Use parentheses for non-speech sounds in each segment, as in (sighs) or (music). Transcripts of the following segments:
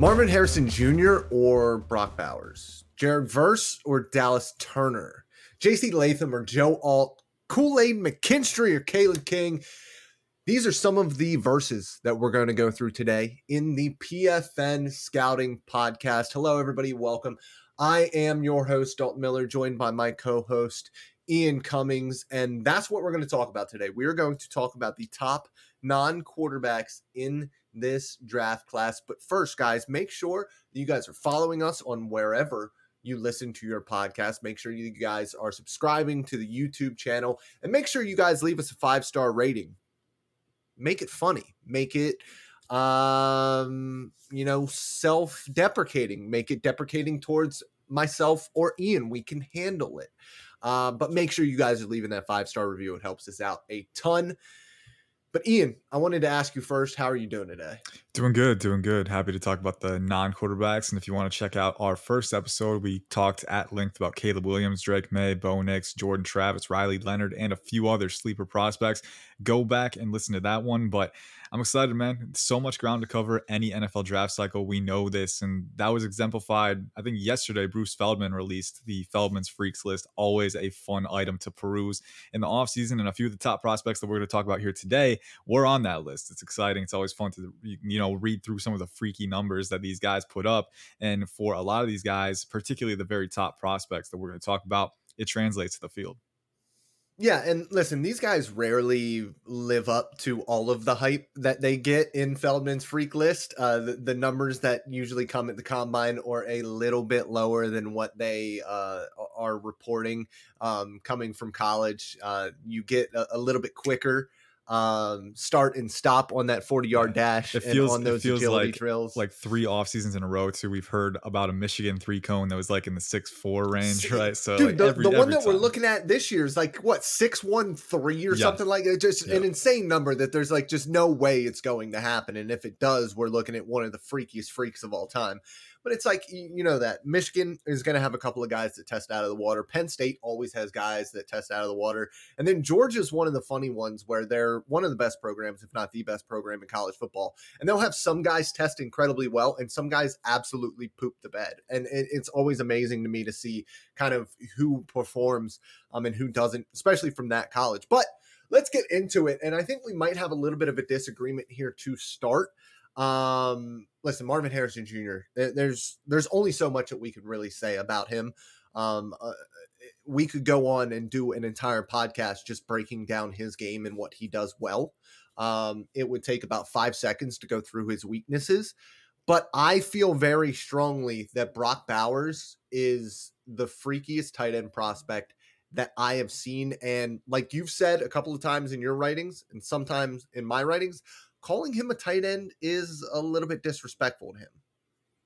Marvin Harrison Jr. or Brock Bowers? Jared Verse or Dallas Turner? JC Latham or Joe Alt? Kool Aid McKinstry or Kalen King? These are some of the verses that we're going to go through today in the PFN Scouting Podcast. Hello, everybody. Welcome. I am your host, Dalton Miller, joined by my co host, Ian Cummings. And that's what we're going to talk about today. We are going to talk about the top non quarterbacks in this draft class. But first, guys, make sure you guys are following us on wherever you listen to your podcast. Make sure you guys are subscribing to the YouTube channel and make sure you guys leave us a five star rating. Make it funny, make it um you know self-deprecating make it deprecating towards myself or ian we can handle it uh, but make sure you guys are leaving that five star review it helps us out a ton but Ian, I wanted to ask you first, how are you doing today? Doing good, doing good. Happy to talk about the non-quarterbacks. And if you want to check out our first episode, we talked at length about Caleb Williams, Drake Maye, Bo Nix, Jordan Travis, Riley Leonard, and a few other sleeper prospects. Go back and listen to that one. But I'm excited, man. So much ground to cover any NFL draft cycle. We know this. And that was exemplified. I think yesterday, Bruce Feldman released the Feldman's Freaks list. Always a fun item to peruse in the offseason. And a few of the top prospects that we're going to talk about here today were on that list. It's exciting. It's always fun to, you know, read through some of the freaky numbers that these guys put up. And for a lot of these guys, particularly the very top prospects that we're going to talk about, it translates to the field. Yeah, and listen, these guys rarely live up to all of the hype that they get in Feldman's freak list. Uh, the, the numbers that usually come at the combine are a little bit lower than what they uh, are reporting um, coming from college. Uh, you get a, a little bit quicker um, start and stop on that 40 yard dash it feels, on those it feels agility like, drills. Like three off seasons in a row too. We've heard about a Michigan three cone that was like in the six four range, right? So dude, like the, every, the one that time. we're looking at this year is like what six one three or Yeah. something like that. Just Yeah. an insane number that there's like just no way it's going to happen. And if it does, we're looking at one of the freakiest freaks of all time. But it's like you know that Michigan is going to have a couple of guys that test out of the water. Penn State always has guys that test out of the water, and then Georgia's one of the funny ones where they're one of the best programs, if not the best program in college football. And they'll have some guys test incredibly well, and some guys absolutely poop the bed. And it, it's always amazing to me to see kind of who performs um, and who doesn't, especially from that college. But let's get into it. And I think we might have a little bit of a disagreement here to start. Um, listen, Marvin Harrison Jr. There's there's only so much that we could really say about him. Um, uh, we could go on and do an entire podcast just breaking down his game and what he does well. Um, it would take about five seconds to go through his weaknesses, but I feel very strongly that Brock Bowers is the freakiest tight end prospect that I have seen. And like you've said a couple of times in your writings and sometimes in my writings, calling him a tight end is a little bit disrespectful to him.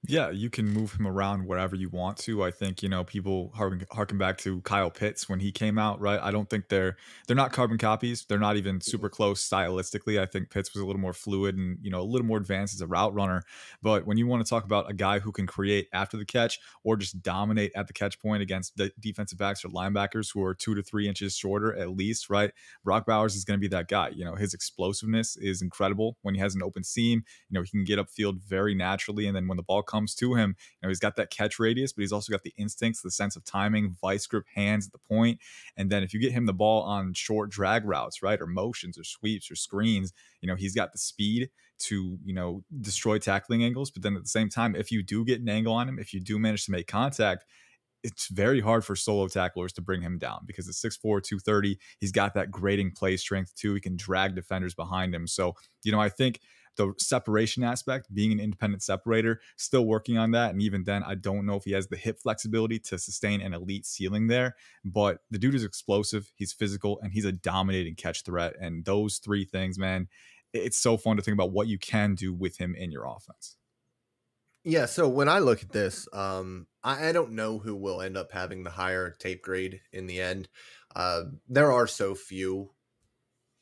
Yeah, you can move him around wherever you want to. I think you know people harken, harken back to Kyle Pitts when he came out, right? I don't think they're they're not carbon copies. They're not even super close stylistically. I think Pitts was a little more fluid and you know a little more advanced as a route runner. But when you want to talk about a guy who can create after the catch or just dominate at the catch point against the defensive backs or linebackers who are two to three inches shorter at least, right? Brock Bowers is going to be that guy. You know his explosiveness is incredible when he has an open seam. You know he can get upfield very naturally, and then when the ball comes to him, you know he's got that catch radius, but he's also got the instincts, the sense of timing, vice grip hands at the point. And then if you get him the ball on short drag routes, right, or motions or sweeps or screens, you know he's got the speed to you know destroy tackling angles. But then at the same time, if you do get an angle on him, if you do manage to make contact, it's very hard for solo tacklers to bring him down because at 6'4, 230, he's got that grading play strength too. He can drag defenders behind him. So, you know, I think the separation aspect, being an independent separator, still working on that. And even then, I don't know if he has the hip flexibility to sustain an elite ceiling there. But the dude is explosive, he's physical, and he's a dominating catch threat. And those three things, man, it's so fun to think about what you can do with him in your offense. Yeah, so when I look at this, um, I, I don't know who will end up having the higher tape grade in the end. Uh, there are so few.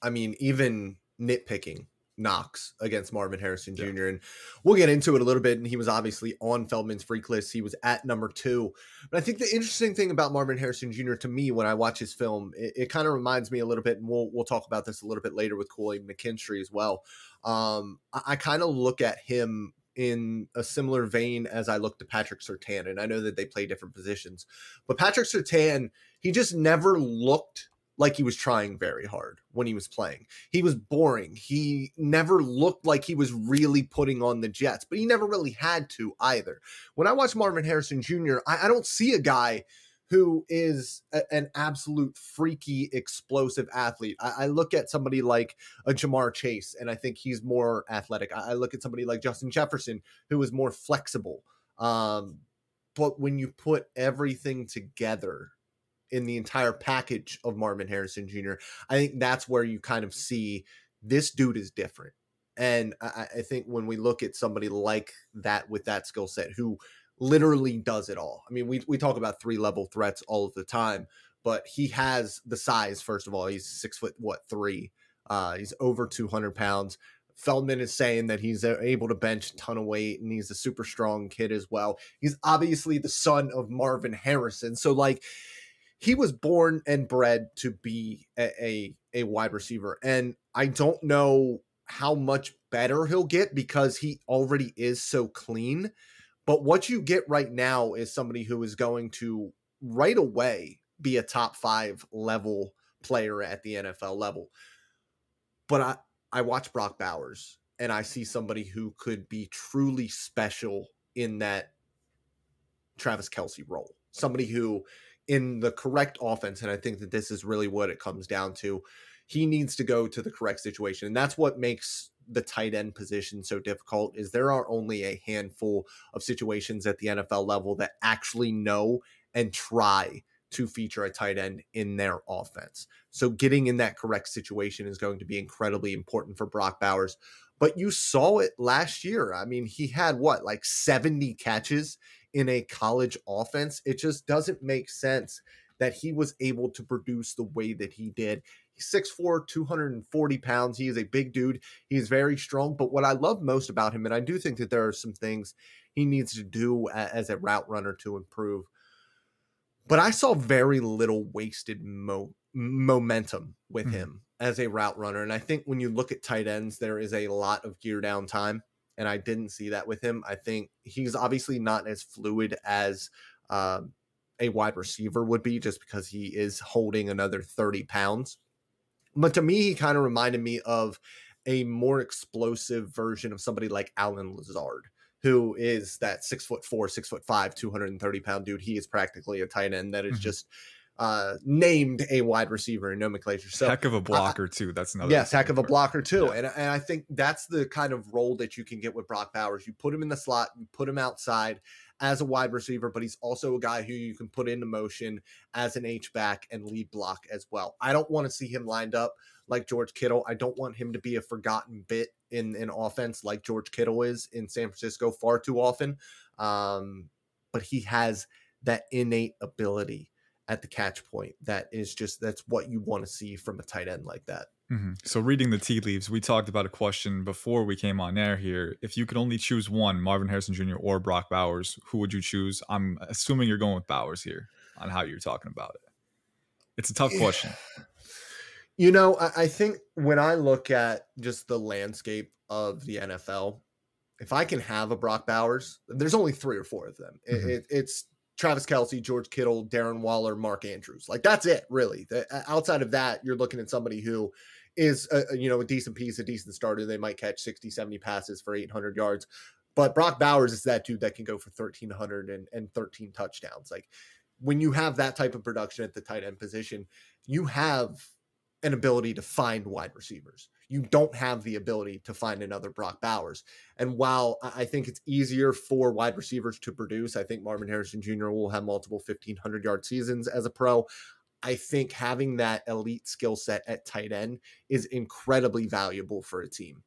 I mean, even nitpicking knocks against Marvin Harrison Yeah. Jr. And we'll get into it a little bit. And he was obviously on Feldman's freak list. He was at number two. But I think the interesting thing about Marvin Harrison Jr. to me when I watch his film, it, it kind of reminds me a little bit, and we'll we'll talk about this a little bit later with Kool McKinstry as well. Um, I, I kind of look at him in a similar vein as I look to Patrick Surtain, and I know that they play different positions, but Patrick Surtain, he just never looked like he was trying very hard when he was playing. He was boring. He never looked like he was really putting on the Jets, but he never really had to either. When I watch Marvin Harrison Jr., I, I don't see a guy who is a, an absolute freaky, explosive athlete. I, I, look at somebody like a Ja'Marr Chase, and I think he's more athletic. I, I look at somebody like Justin Jefferson, who is more flexible. Um, but when you put everything together in the entire package of Marvin Harrison Jr., I think that's where you kind of see this dude is different. And I, I think when we look at somebody like that with that skill set who literally does it all. I mean, we, we talk about three level threats all of the time, but he has the size, first of all. He's six foot, what, three? Uh, he's over 200 pounds. Feldman is saying that he's uh, able to bench a ton of weight and he's a super strong kid as well. He's obviously the son of Marvin Harrison. So, like, he was born and bred to be a, a, a wide receiver. And I don't know how much better he'll get because he already is so clean but what you get right now is somebody who is going to right away be a top five level player at the NFL level. But I, I watch Brock Bowers and I see somebody who could be truly special in that Travis Kelce role. Somebody who, in the correct offense, and I think that this is really what it comes down to, he needs to go to the correct situation. And that's what makes the tight end position so difficult is there are only a handful of situations at the NFL level that actually know and try to feature a tight end in their offense. So getting in that correct situation is going to be incredibly important for Brock Bowers. But you saw it last year. I mean, he had what, like 70 catches in a college offense? It just doesn't make sense that he was able to produce the way that he did. He's 6'4, 240 pounds. He is a big dude. He's very strong. But what I love most about him, and I do think that there are some things he needs to do as a route runner to improve. But I saw very little wasted mo- momentum with mm-hmm. him as a route runner. And I think when you look at tight ends, there is a lot of gear down time. And I didn't see that with him. I think he's obviously not as fluid as um, a wide receiver would be just because he is holding another 30 pounds. But to me, he kind of reminded me of a more explosive version of somebody like Allen Lazard, who is that six foot four, six foot five, 230 pound dude. He is practically a tight end that is mm-hmm. just uh, named a wide receiver in nomenclature. So heck of a blocker uh, too. That's another. Yes, heck of a blocker too. Yeah. And and I think that's the kind of role that you can get with Brock Bowers. You put him in the slot, you put him outside as a wide receiver, but he's also a guy who you can put into motion as an H back and lead block as well. I don't want to see him lined up like George Kittle. I don't want him to be a forgotten bit in an offense like George Kittle is in San Francisco far too often. Um, but he has that innate ability at the catch point that is just that's what you want to see from a tight end like that. Mm-hmm. So, reading the tea leaves, we talked about a question before we came on air here. If you could only choose one, Marvin Harrison Jr. or Brock Bowers, who would you choose? I'm assuming you're going with Bowers here on how you're talking about it. It's a tough question. You know, I, I think when I look at just the landscape of the NFL, if I can have a Brock Bowers, there's only three or four of them. Mm-hmm. It, it's Travis Kelce, George Kittle, Darren Waller, Mark Andrews. Like that's it, really. The, uh, outside of that, you're looking at somebody who is a, you know a decent piece, a decent starter. They might catch 60, 70 passes for 800 yards. But Brock Bowers is that dude that can go for 1300 and, and 13 touchdowns. Like when you have that type of production at the tight end position, you have an ability to find wide receivers. You don't have the ability to find another Brock Bowers. And while I think it's easier for wide receivers to produce, I think Marvin Harrison Jr. will have multiple 1500 yard seasons as a pro. I think having that elite skill set at tight end is incredibly valuable for a team.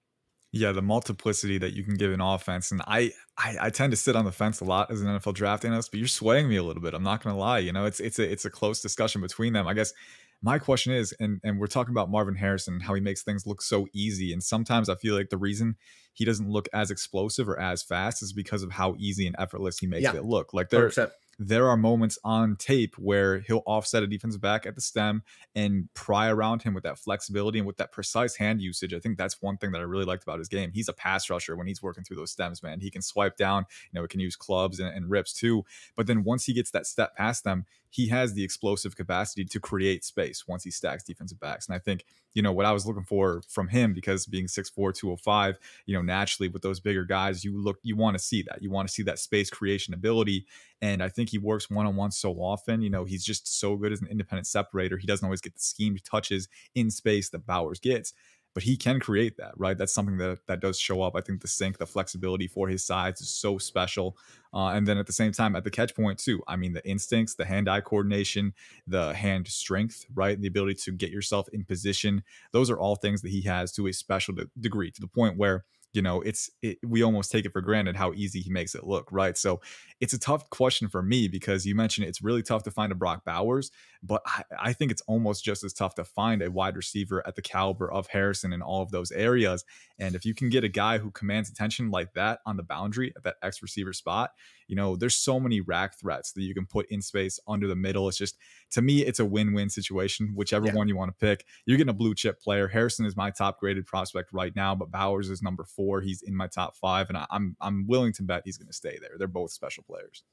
Yeah, the multiplicity that you can give an offense, and I, I, I tend to sit on the fence a lot as an NFL draft analyst, but you're swaying me a little bit. I'm not going to lie. You know, it's it's a it's a close discussion between them. I guess my question is, and and we're talking about Marvin Harrison, how he makes things look so easy, and sometimes I feel like the reason he doesn't look as explosive or as fast is because of how easy and effortless he makes yeah. it look. Like there, 100%. there are moments on tape where he'll offset a defensive back at the stem and pry around him with that flexibility and with that precise hand usage. I think that's one thing that I really liked about his game. He's a pass rusher when he's working through those stems, man. He can swipe down, you know, he can use clubs and, and rips too. But then once he gets that step past them, he has the explosive capacity to create space once he stacks defensive backs. And I think, you know, what I was looking for from him, because being 6'4, 205, you know, naturally with those bigger guys, you look, you want to see that. You want to see that space creation ability. And I think he works one on one so often. You know, he's just so good as an independent separator. He doesn't always get the schemed touches in space that Bowers gets but he can create that, right? That's something that that does show up. I think the sink, the flexibility for his size is so special. Uh, and then at the same time, at the catch point too, I mean, the instincts, the hand-eye coordination, the hand strength, right, the ability to get yourself in position. Those are all things that he has to a special de- degree, to the point where you know it's it, we almost take it for granted how easy he makes it look right so it's a tough question for me because you mentioned it's really tough to find a brock bowers but I, I, think it's almost just as tough to find a wide receiver at the caliber of harrison in all of those areas and if you can get a guy who commands attention like that on the boundary at that x receiver spot you know there's so many RAC threats that you can put in space under the middle it's just to me it's a win-win situation whichever yeah. one you want to pick you're getting a blue chip player harrison is my top graded prospect right now but bowers is number four. He's in my top five, and I, am I'm, I'm willing to bet he's going to stay there. They're both special players.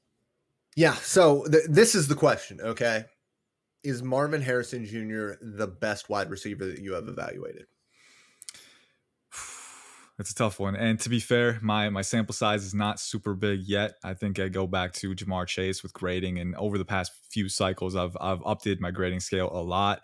Yeah. So th- this is the question. Okay, is Marvin Harrison Jr. the best wide receiver that you have evaluated? (sighs) It's a tough one. And to be fair, my my sample size is not super big yet. I think I go back to Ja'Marr Chase with grading, and over the past few cycles, I've I've updated my grading scale a lot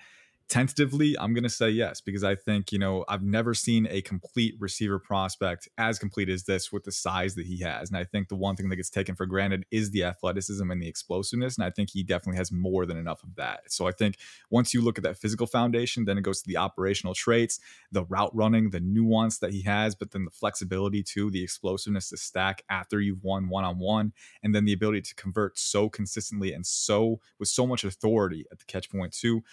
tentatively i'm going to say yes because i think you know i've never seen a complete receiver prospect as complete as this with the size that he has and i think the one thing that gets taken for granted is the athleticism and the explosiveness and i think he definitely has more than enough of that. So i think once you look at that physical foundation then it goes to the operational traits the route running the nuance that he has but then the flexibility too the explosiveness to stack after you've won one-on-one and then the ability to convert so consistently and so with so much authority at the catch point too.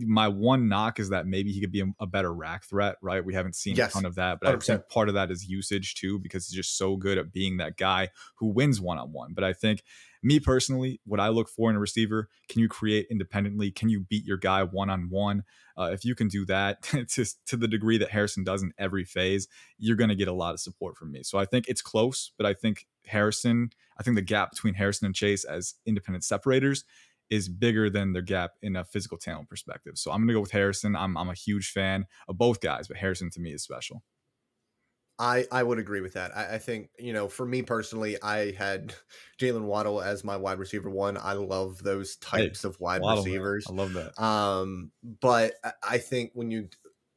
My one knock is that maybe he could be a, a better RAC threat, right? We haven't seen yes, a ton of that, but 100%. I think part of that is usage too, because he's just so good at being that guy who wins one on one. But I think me personally, what I look for in a receiver, can you create independently? Can you beat your guy one on one? If you can do that (laughs) to, to the degree that Harrison does in every phase, you're going to get a lot of support from me. So I think it's close, but I think Harrison, I think the gap between Harrison and Chase as independent separators is bigger than their gap in a physical talent perspective. So I'm going to go with Harrison. I'm, I'm a huge fan of both guys, but Harrison to me is special. I, I would agree with that. I, I think, you know, for me personally, I had (laughs) Jaylen Waddle as my wide receiver one. I love those types hey, of wide Waddle, receivers. Man. I love that. Um, but I think when you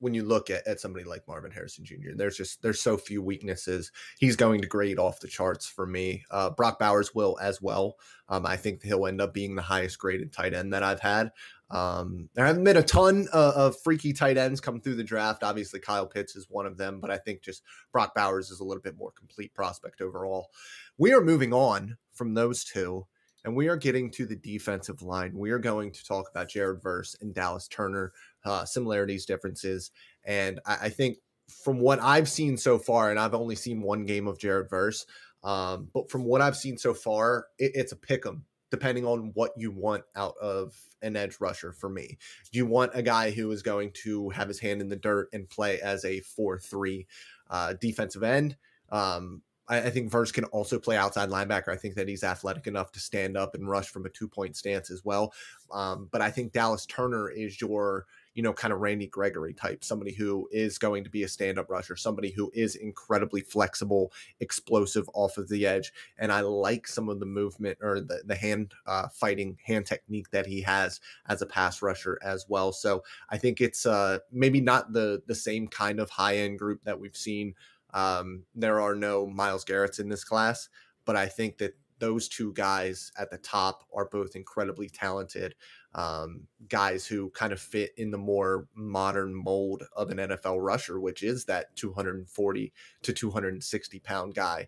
when you look at, at somebody like Marvin Harrison Jr., there's just there's so few weaknesses. He's going to grade off the charts for me. Uh, Brock Bowers will as well. Um, I think he'll end up being the highest graded tight end that I've had. Um, there haven't been a ton of, of, freaky tight ends come through the draft. Obviously, Kyle Pitts is one of them, but I think just Brock Bowers is a little bit more complete prospect overall. We are moving on from those two and we are getting to the defensive line. We are going to talk about Jared Verse and Dallas Turner, uh, similarities, differences. And I, I, think from what I've seen so far, and I've only seen one game of Jared Verse, um, but from what I've seen so far, it, it's a pick 'em depending on what you want out of an edge rusher for me. Do you want a guy who is going to have his hand in the dirt and play as a 4 3 uh, defensive end? Um, I, think Verse can also play outside linebacker. I think that he's athletic enough to stand up and rush from a two point stance as well. Um, but I think Dallas Turner is your you know, kind of Randy Gregory type, somebody who is going to be a stand up rusher, somebody who is incredibly flexible, explosive off of the edge. And I like some of the movement or the, the hand uh, fighting hand technique that he has as a pass rusher as well. So I think it's uh, maybe not the, the same kind of high end group that we've seen um, there are no Myles Garrett's in this class, but I think that those two guys at the top are both incredibly talented um, guys who kind of fit in the more modern mold of an NFL rusher, which is that 240 to 260 pound guy.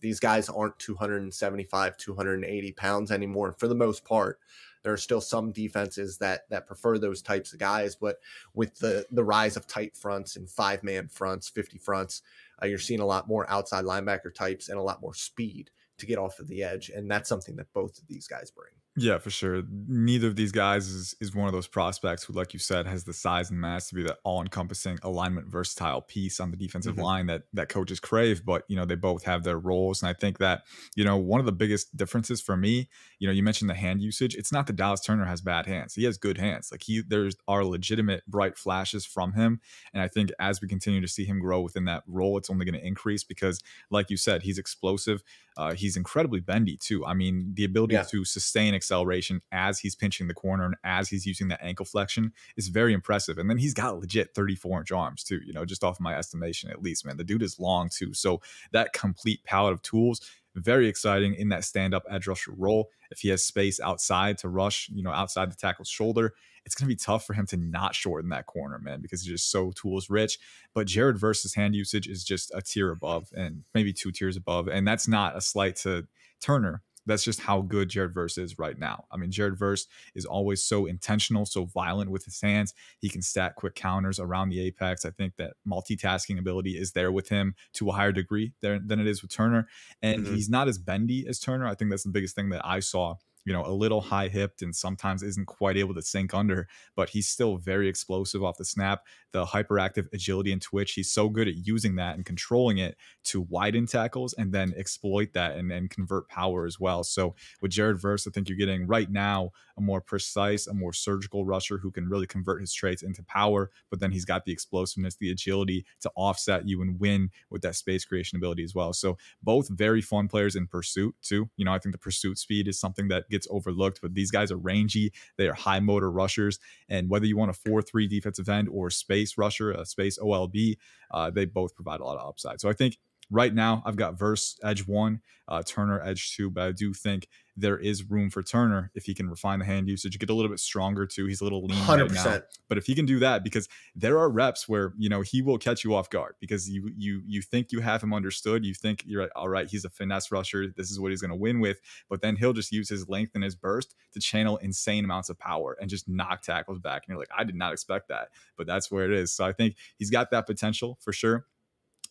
These, guys aren't 275, 280 pounds anymore for the most part. There are still some defenses that that prefer those types of guys, but with the the rise of tight fronts and five man fronts, 50 fronts, uh, you're seeing a lot more outside linebacker types and a lot more speed to get off of the edge, and that's something that both of these guys bring. Yeah, for sure. Neither of these guys is is one of those prospects who, like you said, has the size and mass to be that all-encompassing alignment versatile piece on the defensive mm-hmm. line that that coaches crave. But you know, they both have their roles. And I think that, you know, one of the biggest differences for me, you know, you mentioned the hand usage. It's not that Dallas Turner has bad hands. He has good hands. Like he there's are legitimate bright flashes from him. And I think as we continue to see him grow within that role, it's only going to increase because, like you said, he's explosive. Uh, he's incredibly bendy too. I mean, the ability yeah. to sustain acceleration as he's pinching the corner and as he's using that ankle flexion is very impressive. And then he's got legit 34 inch arms too, you know, just off my estimation at least, man. The dude is long too. So that complete palette of tools very exciting in that stand up edge rusher role. If he has space outside to rush, you know, outside the tackle's shoulder, it's going to be tough for him to not shorten that corner, man, because he's just so tools rich. But Jared Verse's hand usage is just a tier above and maybe two tiers above. And that's not a slight to Turner that's just how good Jared Verse is right now. I mean, Jared Verse is always so intentional, so violent with his hands. He can stack quick counters around the apex. I think that multitasking ability is there with him to a higher degree there, than it is with Turner. And mm-hmm. he's not as bendy as Turner. I think that's the biggest thing that I saw you know, a little high hipped and sometimes isn't quite able to sink under, but he's still very explosive off the snap. The hyperactive agility and twitch, he's so good at using that and controlling it to widen tackles and then exploit that and, and convert power as well. So with Jared Verse, I think you're getting right now a more precise, a more surgical rusher who can really convert his traits into power, but then he's got the explosiveness, the agility to offset you and win with that space creation ability as well. So both very fun players in pursuit too. You know, I think the pursuit speed is something that gets overlooked, but these guys are rangy. They are high motor rushers. And whether you want a 4 3 defensive end or space rusher, a space OLB, uh, they both provide a lot of upside. So I think right now I've got Verse edge one, uh, Turner edge two, but I do think there is room for Turner if he can refine the hand usage, get a little bit stronger too. He's a little lean 100%. right now, but if he can do that, because there are reps where you know he will catch you off guard because you you you think you have him understood, you think you're like, all right, he's a finesse rusher, this is what he's going to win with, but then he'll just use his length and his burst to channel insane amounts of power and just knock tackles back, and you're like, I did not expect that, but that's where it is. So I think he's got that potential for sure.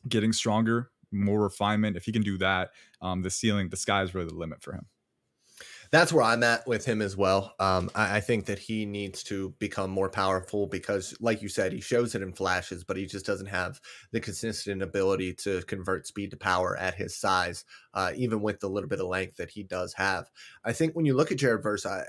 Getting stronger, more refinement. If he can do that, um, the ceiling, the sky is really the limit for him that's where I'm at with him as well. Um, I, I, think that he needs to become more powerful because, like you said, he shows it in flashes, but he just doesn't have the consistent ability to convert speed to power at his size, uh, even with the little bit of length that he does have. I think when you look at Jared Verse, I,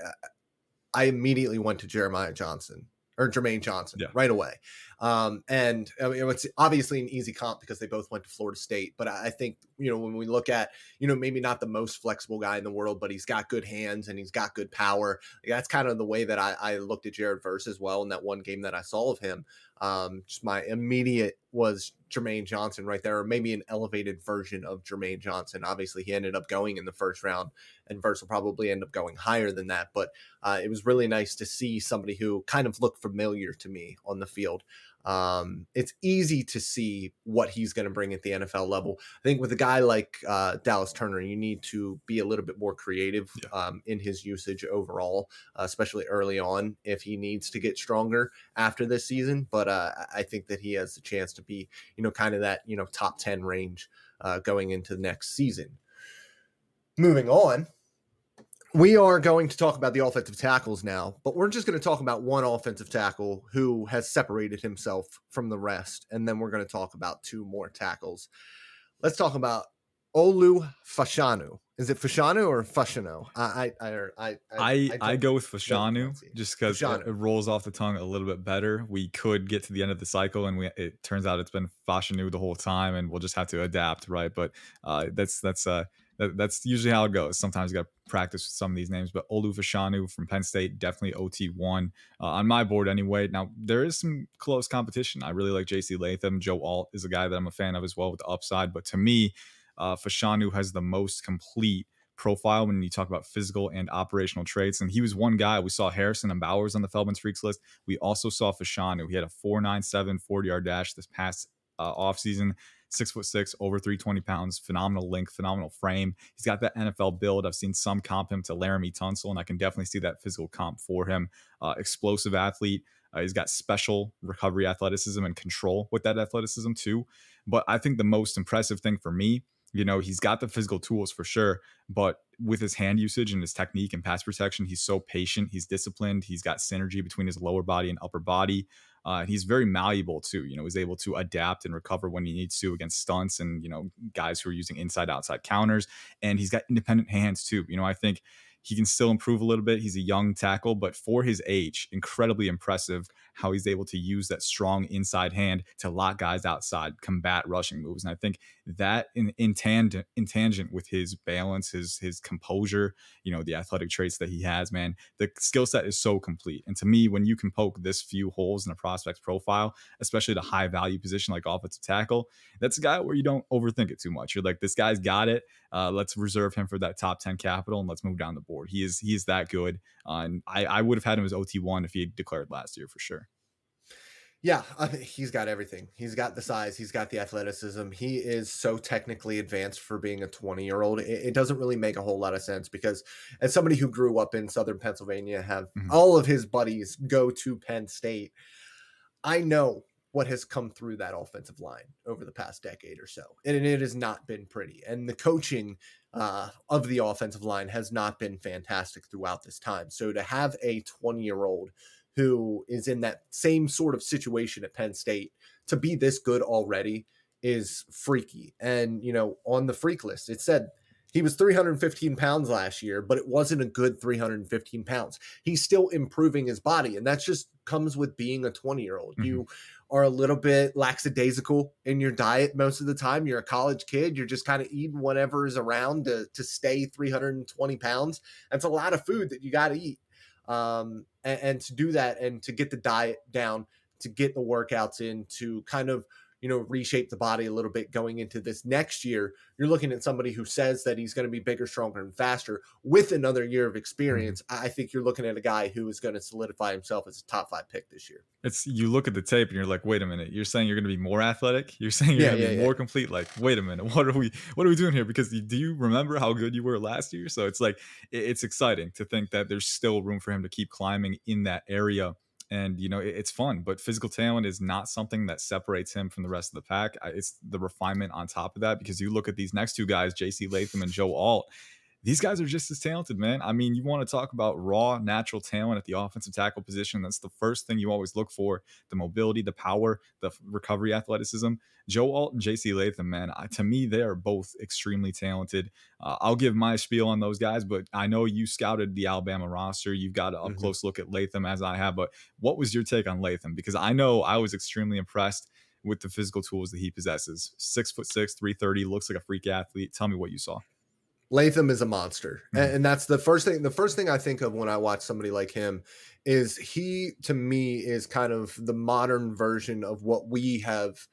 I immediately went to Jeremiah Johnson or Jermaine Johnson yeah. right away. Um, and I mean, it's obviously an easy comp because they both went to Florida State. But I think, you know, when we look at, you know, maybe not the most flexible guy in the world, but he's got good hands and he's got good power. That's kind of the way that I, I looked at Jared Verse as well in that one game that I saw of him. Um, just my immediate was Jermaine Johnson right there, or maybe an elevated version of Jermaine Johnson. Obviously, he ended up going in the first round, and Verse will probably end up going higher than that. But uh, it was really nice to see somebody who kind of looked familiar to me on the field. Um, it's easy to see what he's going to bring at the NFL level. I think with a guy like uh, Dallas Turner, you need to be a little bit more creative yeah. um, in his usage overall, uh, especially early on if he needs to get stronger after this season. But uh, I think that he has the chance to be, you know, kind of that, you know, top 10 range uh, going into the next season. Moving on, we are going to talk about the offensive tackles now, but we're just going to talk about one offensive tackle who has separated himself from the rest, and then we're going to talk about two more tackles. Let's talk about Olu Fashanu. Is it Fashanu or Fashanu? I I I I, I, I go with Fashanu just because it, it, rolls off the tongue a little bit better. We could get to the end of the cycle, and we it turns out it's been Fashanu the whole time, and we'll just have to adapt, right? But uh, that's that's uh that, that's usually how it goes. Sometimes you got to practice with some of these names, but Olufashanu from Penn State, definitely OT1 uh, on my board anyway. Now, there is some close competition. I really like JC Latham. Joe Alt is a guy that I'm a fan of as well with the upside, but to me, uh, Fashanu has the most complete profile when you talk about physical and operational traits. And he was one guy. We saw Harrison and Bowers on the Feldman's Freaks list. We also saw Fashanu. He had a 497 40 yard dash this past uh, offseason six foot six, over 320 pounds, phenomenal length, phenomenal frame. He's got that NFL build. I've seen some comp him to Laremy Tunsil, and I can definitely see that physical comp for him. Uh, explosive athlete. Uh, he's got special recovery athleticism and control with that athleticism too. But I think the most impressive thing for me You know, he's got the physical tools for sure, but with his hand usage and his technique and pass protection, he's so patient. He's disciplined. He's got synergy between his lower body and upper body. Uh, he's very malleable too. You know, he's able to adapt and recover when he needs to against stunts and you know guys who are using inside outside counters. And he's got independent hands too. You know, I think he can still improve a little bit. He's a young tackle, but for his age, incredibly impressive how he's able to use that strong inside hand to lock guys outside, combat rushing moves. And I think that in, in, tangent, in tangent with his balance, his his composure, you know, the athletic traits that he has, man, the skill set is so complete. And to me, when you can poke this few holes in a prospect's profile, especially the high value position like offensive tackle, that's a guy where you don't overthink it too much. You're like, this guy's got it. Uh, let's reserve him for that top 10 capital and let's move down the board. He is he is that good. Uh, and I, I would have had him as OT1 if he had declared last year for sure. Yeah, he's got everything. He's got the size. He's got the athleticism. He is so technically advanced for being a 20 year old. It, it, doesn't really make a whole lot of sense because, as somebody who grew up in Southern Pennsylvania, have mm-hmm. all of his buddies go to Penn State. I know what has come through that offensive line over the past decade or so, and it has not been pretty. And the coaching uh, of the offensive line has not been fantastic throughout this time. So to have a 20 year old who is in that same sort of situation at Penn State to be this good already is freaky. And, you know, on the freak list, it said he was 315 pounds last year, but it wasn't a good 315 pounds. He's still improving his body, and that just comes with being a 20 year old. Mm-hmm. You are a little bit lackadaisical in your diet most of the time. You're a college kid, you're just kind of eating whatever is around to, to stay 320 pounds. That's a lot of food that you got to eat um, and, and to do that and to get the diet down, to get the workouts in, to kind of you know, reshape the body a little bit going into this next year. You're looking at somebody who says that he's going to be bigger, stronger, and faster with another year of mm-hmm. experience. Mm-hmm. I think you're looking at a guy who is going to solidify himself as a top five pick this year. It's you look at the tape and you're like, wait a minute, you're saying you're going to be more athletic? You're saying you're yeah, going to yeah, be yeah. more complete? Like, wait a minute, what are we, what are we doing here? Because do you remember how good you were last year? So it's like, it's exciting to think that there's still room for him to keep climbing in that area and you know it, it's fun but physical talent is not something that separates him from the rest of the pack. It's the refinement on top of that because you look at these next two guys jc latham and joe alt these guys are just as talented, man. I mean, you want to talk about raw, natural talent at the offensive tackle position. That's the first thing you always look for the mobility, the power, the recovery athleticism. Joe Alt and JC Latham, man, I, to me, they are both extremely talented. Uh, I'll give my spiel on those guys, but I know you scouted the Alabama roster. You've got a mm-hmm. close look at Latham as I have. But what was your take on Latham? Because I know I was extremely impressed with the physical tools that he possesses. Six foot six, 330, looks like a freak athlete. Tell me what you saw. Latham is a monster. Mm-hmm. And that's the first thing the first thing I think of when I watch somebody like him is he to me is kind of the modern version of what we have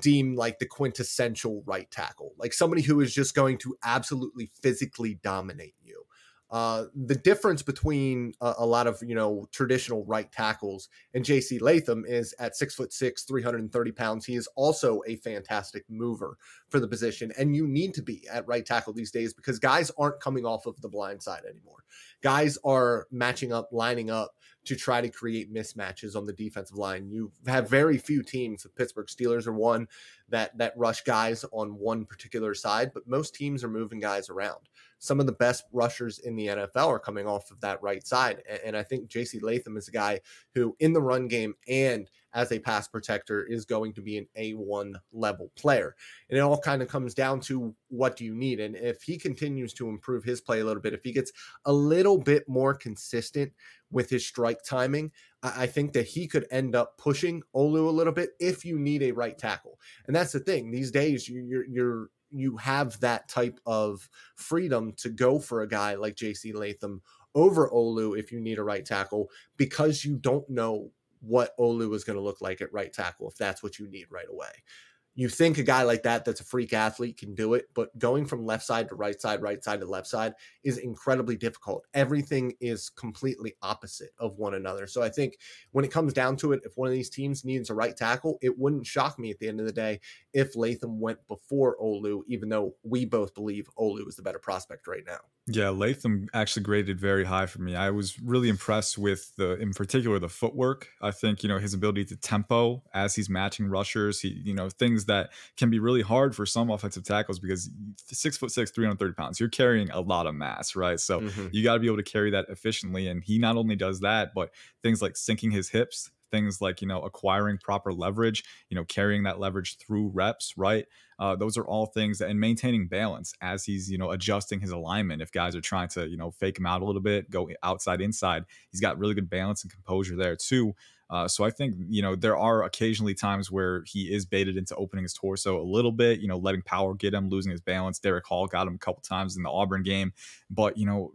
deemed like the quintessential right tackle. Like somebody who is just going to absolutely physically dominate you. Uh, the difference between a, a, lot of you know traditional right tackles and J.C. Latham is at six foot six, three hundred and thirty pounds. He is also a fantastic mover for the position, and you need to be at right tackle these days because guys aren't coming off of the blind side anymore. Guys are matching up, lining up to try to create mismatches on the defensive line. You have very few teams. The Pittsburgh Steelers are one that that rush guys on one particular side, but most teams are moving guys around some of the best rushers in the NFL are coming off of that right side. And I think JC Latham is a guy who, in the run game and as a pass protector, is going to be an A1 level player. And it all kind of comes down to what do you need? And if he continues to improve his play a little bit, if he gets a little bit more consistent with his strike timing, I think that he could end up pushing Olu a little bit if you need a right tackle. And that's the thing. These days, you're you're you have that type of freedom to go for a guy like JC Latham over Olu if you need a right tackle because you don't know what Olu is going to look like at right tackle if that's what you need right away you think a guy like that that's a freak athlete can do it but going from left side to right side right side to left side is incredibly difficult. Everything is completely opposite of one another. So i think when it comes down to it if one of these teams needs a right tackle it wouldn't shock me at the end of the day if latham went before olu even though we both believe olu is the better prospect right now. Yeah latham actually graded very high for me. I was really impressed with the in particular the footwork. I think you know his ability to tempo as he's matching rushers he you know things that can be really hard for some offensive tackles because six foot six, 330 pounds, you're carrying a lot of mass, right? So mm-hmm. you got to be able to carry that efficiently. And he not only does that, but things like sinking his hips, things like you know acquiring proper leverage you know carrying that leverage through reps right uh, those are all things that, and maintaining balance as he's you know adjusting his alignment if guys are trying to you know fake him out a little bit go outside inside he's got really good balance and composure there too uh, so I think you know there are occasionally times where he is baited into opening his torso a little bit, you know, letting power get him, losing his balance. Derick Hall got him a couple times in the Auburn game, but you know,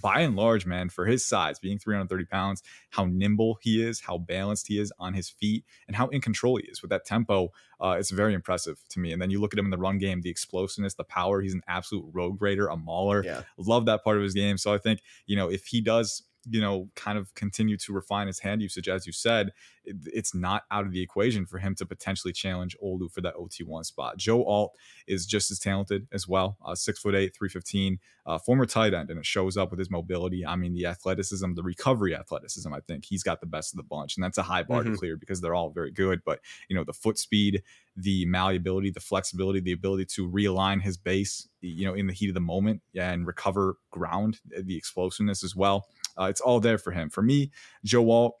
by and large, man, for his size, being 330 pounds, how nimble he is, how balanced he is on his feet, and how in control he is with that tempo. Uh, it's very impressive to me. And then you look at him in the run game, the explosiveness, the power. He's an absolute road grader, a mauler. Yeah. Love that part of his game. So I think you know if he does you know, kind of continue to refine his hand usage, as you said, it, it's not out of the equation for him to potentially challenge Olu for that OT1 spot. Joe Alt is just as talented as well, uh, six foot eight, 315, uh, former tight end, and it shows up with his mobility. I mean, the athleticism, the recovery athleticism, I think he's got the best of the bunch. And that's a high bar mm-hmm. to clear because they're all very good. But, you know, the foot speed, the malleability, the flexibility, the ability to realign his base, you know, in the heat of the moment and recover ground, the explosiveness as well. Uh, it's all there for him. For me, Joe Alt,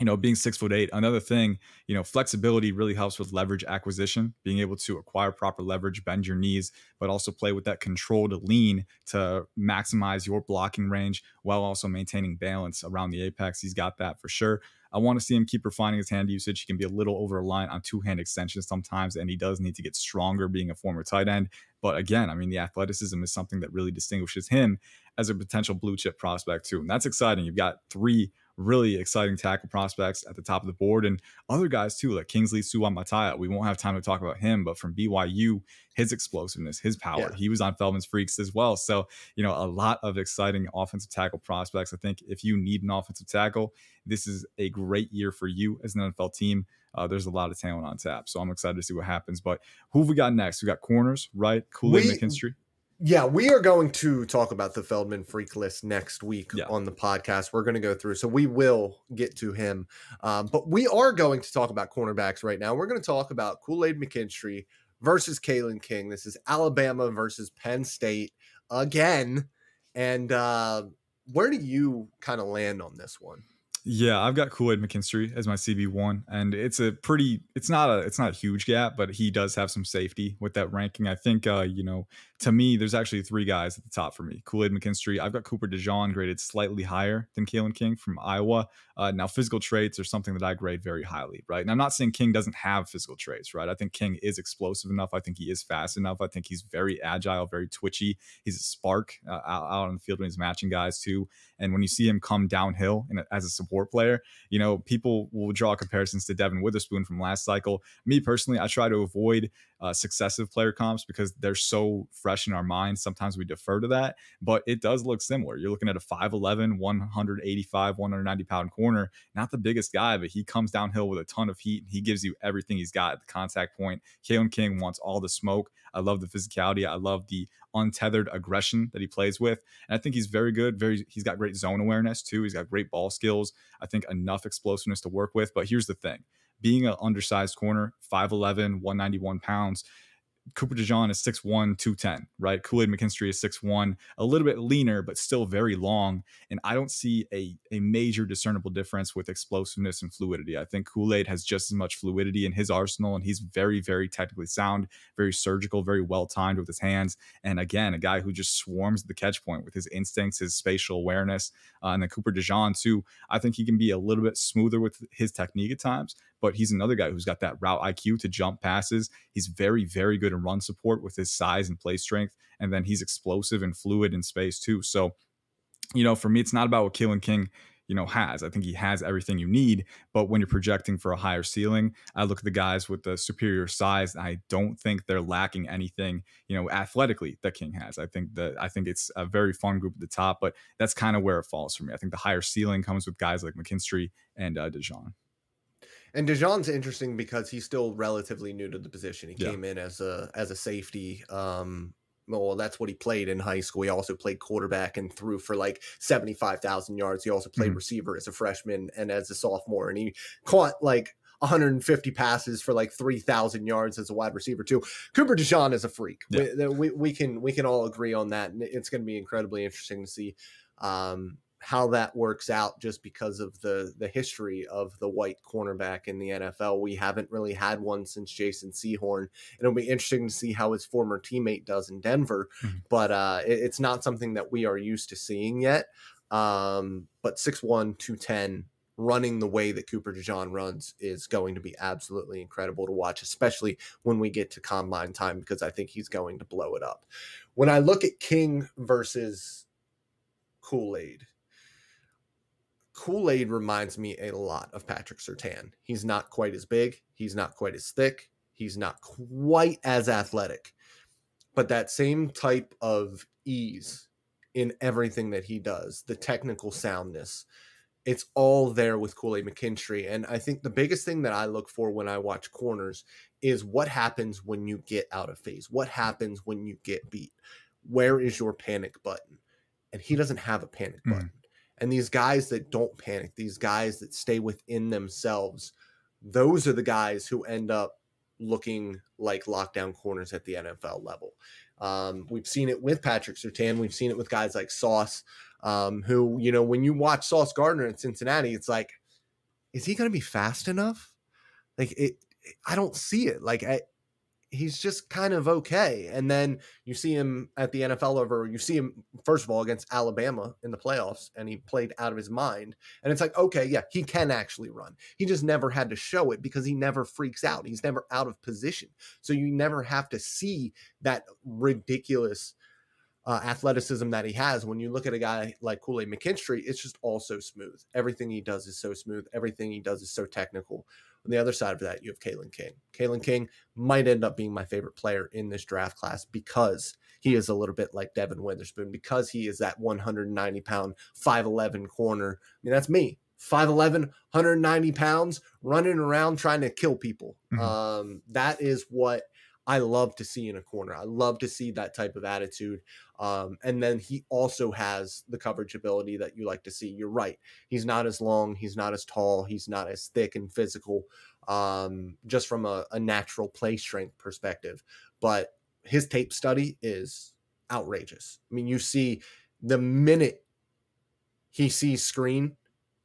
you know, being six foot eight, another thing, you know, flexibility really helps with leverage acquisition, being able to acquire proper leverage, bend your knees, but also play with that controlled lean to maximize your blocking range while also maintaining balance around the apex. He's got that for sure. I want to see him keep refining his hand usage. He can be a little over reliant on two hand extensions sometimes, and he does need to get stronger being a former tight end. But again, I mean, the athleticism is something that really distinguishes him as a potential blue chip prospect, too. And that's exciting. You've got three really exciting tackle prospects at the top of the board and other guys too, like Kingsley Suamataia. We won't have time to talk about him, but from BYU, his explosiveness, his power. Yeah. He was on Feldman's Freaks as well. So, you know, a lot of exciting offensive tackle prospects. I think if you need an offensive tackle, this is a great year for you as an NFL team. Uh, there's a lot of talent on tap. So I'm excited to see what happens. But who have we got next? We got corners, right? Kool-Aid McKinstry. Yeah, we are going to talk about the Feldman freak list next week yeah. on the podcast. We're going to go through, so we will get to him. Um, but we are going to talk about cornerbacks right now. We're going to talk about Kool Aid McKinstry versus Kalen King. This is Alabama versus Penn State again. And uh, where do you kind of land on this one? Yeah, I've got Kool Aid McKinstry as my CB one, and it's a pretty. It's not a. It's not a huge gap, but he does have some safety with that ranking. I think. Uh, you know, to me, there's actually three guys at the top for me. Kool Aid McKinstry. I've got Cooper DeJean graded slightly higher than Kalen King from Iowa. Uh, now, physical traits are something that I grade very highly, right? And I'm not saying King doesn't have physical traits, right? I think King is explosive enough. I think he is fast enough. I think he's very agile, very twitchy. He's a spark uh, out, out on the field when he's matching guys too. And when you see him come downhill a, as a support player, you know, people will draw comparisons to Devon Witherspoon from last cycle. Me personally, I try to avoid uh, successive player comps because they're so fresh in our minds. Sometimes we defer to that, but it does look similar. You're looking at a 5'11, 185, 190 pound corner, not the biggest guy, but he comes downhill with a ton of heat. He gives you everything he's got at the contact point. Kalen King wants all the smoke. I love the physicality. I love the untethered aggression that he plays with. And I think he's very good. Very he's got great zone awareness too. He's got great ball skills. I think enough explosiveness to work with. But here's the thing. Being an undersized corner, 5'11, 191 pounds, Cooper DeJean is 6'1, 210, right? Kool-Aid McKinstry is 6'1, a little bit leaner, but still very long. And I don't see a, a major discernible difference with explosiveness and fluidity. I think Kool-Aid has just as much fluidity in his arsenal, and he's very, very technically sound, very surgical, very well timed with his hands. And again, a guy who just swarms the catch point with his instincts, his spatial awareness. Uh, and then Cooper DeJean, too, I think he can be a little bit smoother with his technique at times, but he's another guy who's got that route IQ to jump passes. He's very, very good in run support with his size and play strength. And then he's explosive and fluid in space too. So, you know, for me, it's not about what Kalen King you know has. I think he has everything you need. But when you're projecting for a higher ceiling, I look at the guys with the superior size. I don't think they're lacking anything, you know, athletically that King has. I think that I think it's a very fun group at the top, but that's kind of where it falls for me. I think the higher ceiling comes with guys like McKinstry and uh, DeJean. And DeJean's interesting because he's still relatively new to the position. He yeah. came in as a as a safety. Um, well, that's what he played in high school. He also played quarterback and threw for like seventy five thousand yards. He also played mm-hmm. receiver as a freshman and as a sophomore, and he caught like 150 passes for like 3,000 yards as a wide receiver too. Cooper DeJean is a freak. Yeah. We, we, we can we can all agree on that, and it's going to be incredibly interesting to see um, how that works out. Just because of the the history of the white cornerback in the NFL, we haven't really had one since Jason Sehorn. It'll be interesting to see how his former teammate does in Denver, Mhm. but uh, it- it's not something that we are used to seeing yet. Um, but 6'1", 210, running the way that Cooper DeJean runs is going to be absolutely incredible to watch, especially when we get to combine time, because I think he's going to blow it up. When I look at King versus Kool-Aid, Kool-Aid reminds me a lot of Patrick Surtain. He's not quite as big, he's not quite as thick, he's not quite as athletic, but that same type of ease in everything that he does, the technical soundness, it's all there with Kool-Aid McKinstry. And I think the biggest thing that I look for when I watch corners is what happens when you get out of phase. What happens when you get beat? Where is your panic button? And he doesn't have a panic Mhm. button. And these guys that don't panic, these guys that stay within themselves, those are the guys who end up looking like lockdown corners at the NFL level. Um, we've seen it with Patrick Surtain. We've seen it with guys like Sauce, um, who, you know, when you watch Sauce Gardner in Cincinnati, it's like, is he going to be fast enough? Like, it, I don't see it. Like, I, he's just kind of okay. And then you see him at the NFL over, you see him, first of all, against Alabama in the playoffs, and he played out of his mind. And it's like, okay, yeah, he can actually run. He just never had to show it because he never freaks out. He's never out of position. So you never have to see that ridiculous uh, athleticism that he has. When you look at a guy like Kool Aid McKinstry, it's just all so smooth. Everything he does is so smooth. Everything he does is so technical. On the other side of that, you have Kalen King. Kalen King might end up being my favorite player in this draft class because he is a little bit like Devon Witherspoon, because he is that 190 pound, 5'11 corner. I mean, that's me. 5'11, 190 pounds, running around trying to kill people. Mhm. Um, that is what I love to see in a corner. I love to see that type of attitude. Um, and then he also has the coverage ability that you like to see. You're right. He's not as long, he's not as tall, he's not as thick and physical, um, just from a, a natural play strength perspective. But his tape study is outrageous. I mean, you see the minute he sees screen,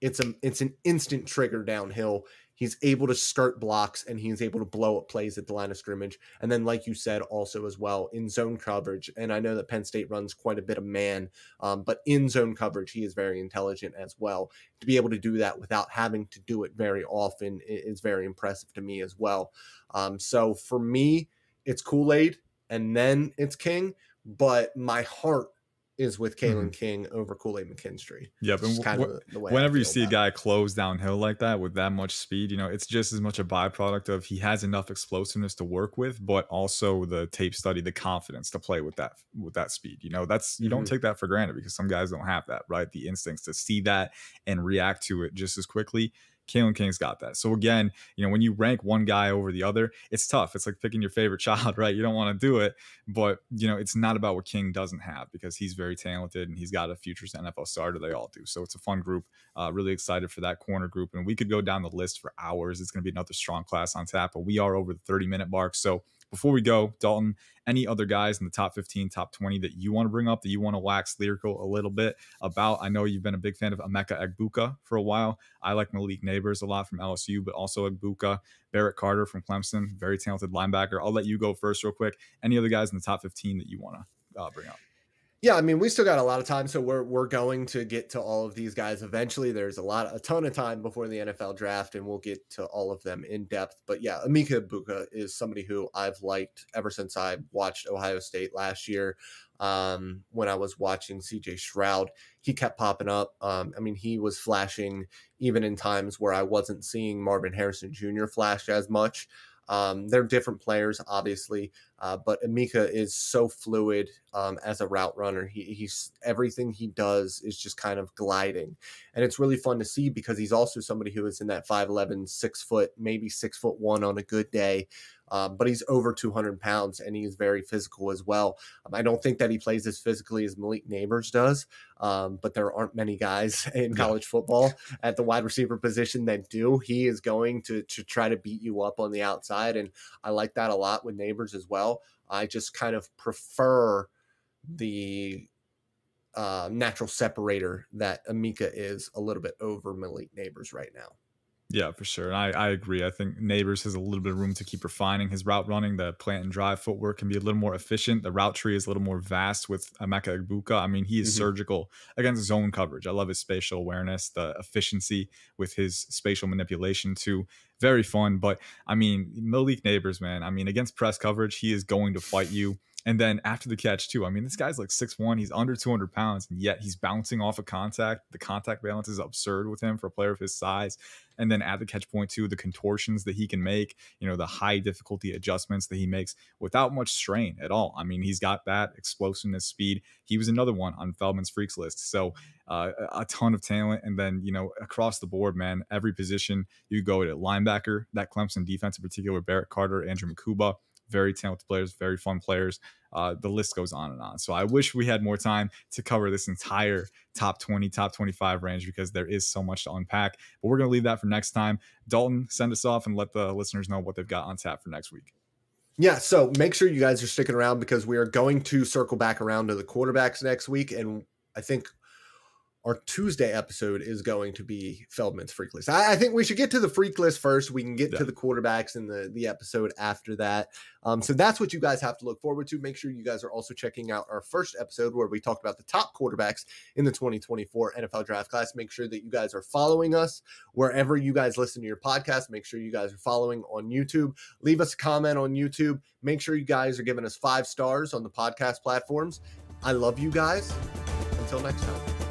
it's a it's an instant trigger downhill. He's able to skirt blocks and he's able to blow up plays at the line of scrimmage. And then, like you said, also as well in zone coverage. And I know that Penn State runs quite a bit of man, um, but in zone coverage, he is very intelligent as well. To be able to do that without having to do it very often is very impressive to me as well. Um, so for me, it's Kool Aid and then it's King, but my heart is with Kalen King over Kool Aid McKinstry. Yep. And kind of the, the way whenever you see a it. guy close downhill like that with that much speed, you know, it's just as much a byproduct of he has enough explosiveness to work with, but also the tape study, the confidence to play with that with that speed. You know, that's you don't Mhm. take that for granted because some guys don't have that, right? The instincts to see that and react to it just as quickly. Kalen King's got that. So again, you know, when you rank one guy over the other, it's tough. It's like picking your favorite (laughs) child, right? You don't want to do it, but you know, it's not about what King doesn't have because he's very talented and he's got a future NFL starter. They all do. So it's a fun group. Uh, really excited for that corner group, and we could go down the list for hours. It's going to be another strong class on tap, but we are over the 30 minute mark. So before we go, Dalton, any other guys in the top 15, top 20 that you want to bring up that you want to wax lyrical a little bit about? I know you've been a big fan of Emeka Egbuka for a while. I like Malik Nabers a lot from LSU, but also Egbuka, Barrett Carter from Clemson, very talented linebacker. I'll let you go first, real quick. Any other guys in the top 15 that you want to uh, bring up? Yeah, I mean, we still got a lot of time, so we're we're going to get to all of these guys eventually. There's a lot, a ton of time before the NFL draft, and we'll get to all of them in depth. But yeah, Emeka Egbuka is somebody who I've liked ever since I watched Ohio State last year. Um, when I was watching CJ Stroud, he kept popping up. Um, I mean, he was flashing even in times where I wasn't seeing Marvin Harrison Jr. flash as much. Um, they're different players, obviously. Uh, but Emeka is so fluid um, as a route runner. He, he's everything he does is just kind of gliding, and it's really fun to see because he's also somebody who is in that 5'11", 6 foot, maybe six foot one on a good day. Um, but he's over 200 pounds and he's very physical as well. Um, I don't think that he plays as physically as Malik Nabers does, um, but there aren't many guys (laughs) in college football at the wide receiver position that do. He is going to to try to beat you up on the outside, and I like that a lot with Nabers as well. I just kind of prefer the uh, natural separator that Emeka is a little bit over Malik Nabers right now. Yeah, for sure. And I, I agree. I think Nabers has a little bit of room to keep refining his route running. The plant and drive footwork can be a little more efficient. The route tree is a little more vast with Emeka Egbuka. I mean, he is mm-hmm. surgical against zone coverage. I love his spatial awareness, the efficiency with his spatial manipulation too. Very fun. But I mean, Malik Nabers, man, I mean, against press coverage, he is going to fight you. And then after the catch, too, I mean, this guy's like six one. He's under 200 pounds, and yet he's bouncing off of contact. The contact balance is absurd with him for a player of his size. And then at the catch point, too, the contortions that he can make, you know, the high difficulty adjustments that he makes without much strain at all. I mean, he's got that explosiveness, speed. He was another one on Feldman's freaks list. So uh, a ton of talent. And then, you know, across the board, man, every position you go to linebacker, that Clemson defense in particular, Barrett Carter, Andrew Mukuba very talented players, very fun players. Uh, the list goes on and on. So I wish we had more time to cover this entire top 20, top 25 range because there is so much to unpack. But we're going to leave that for next time. Dalton, send us off and let the listeners know what they've got on tap for next week. Yeah, so make sure you guys are sticking around because we are going to circle back around to the quarterbacks next week. And I think our Tuesday episode is going to be Feldman's freak list. I, I, think we should get to the freak list first. We can get yeah. to the quarterbacks in the the episode after that. Um, so that's what you guys have to look forward to. Make sure you guys are also checking out our first episode where we talked about the top quarterbacks in the 2024 NFL draft class. Make sure that you guys are following us wherever you guys listen to your podcast. Make sure you guys are following on YouTube. Leave us a comment on YouTube. Make sure you guys are giving us five stars on the podcast platforms. I love you guys. Until next time.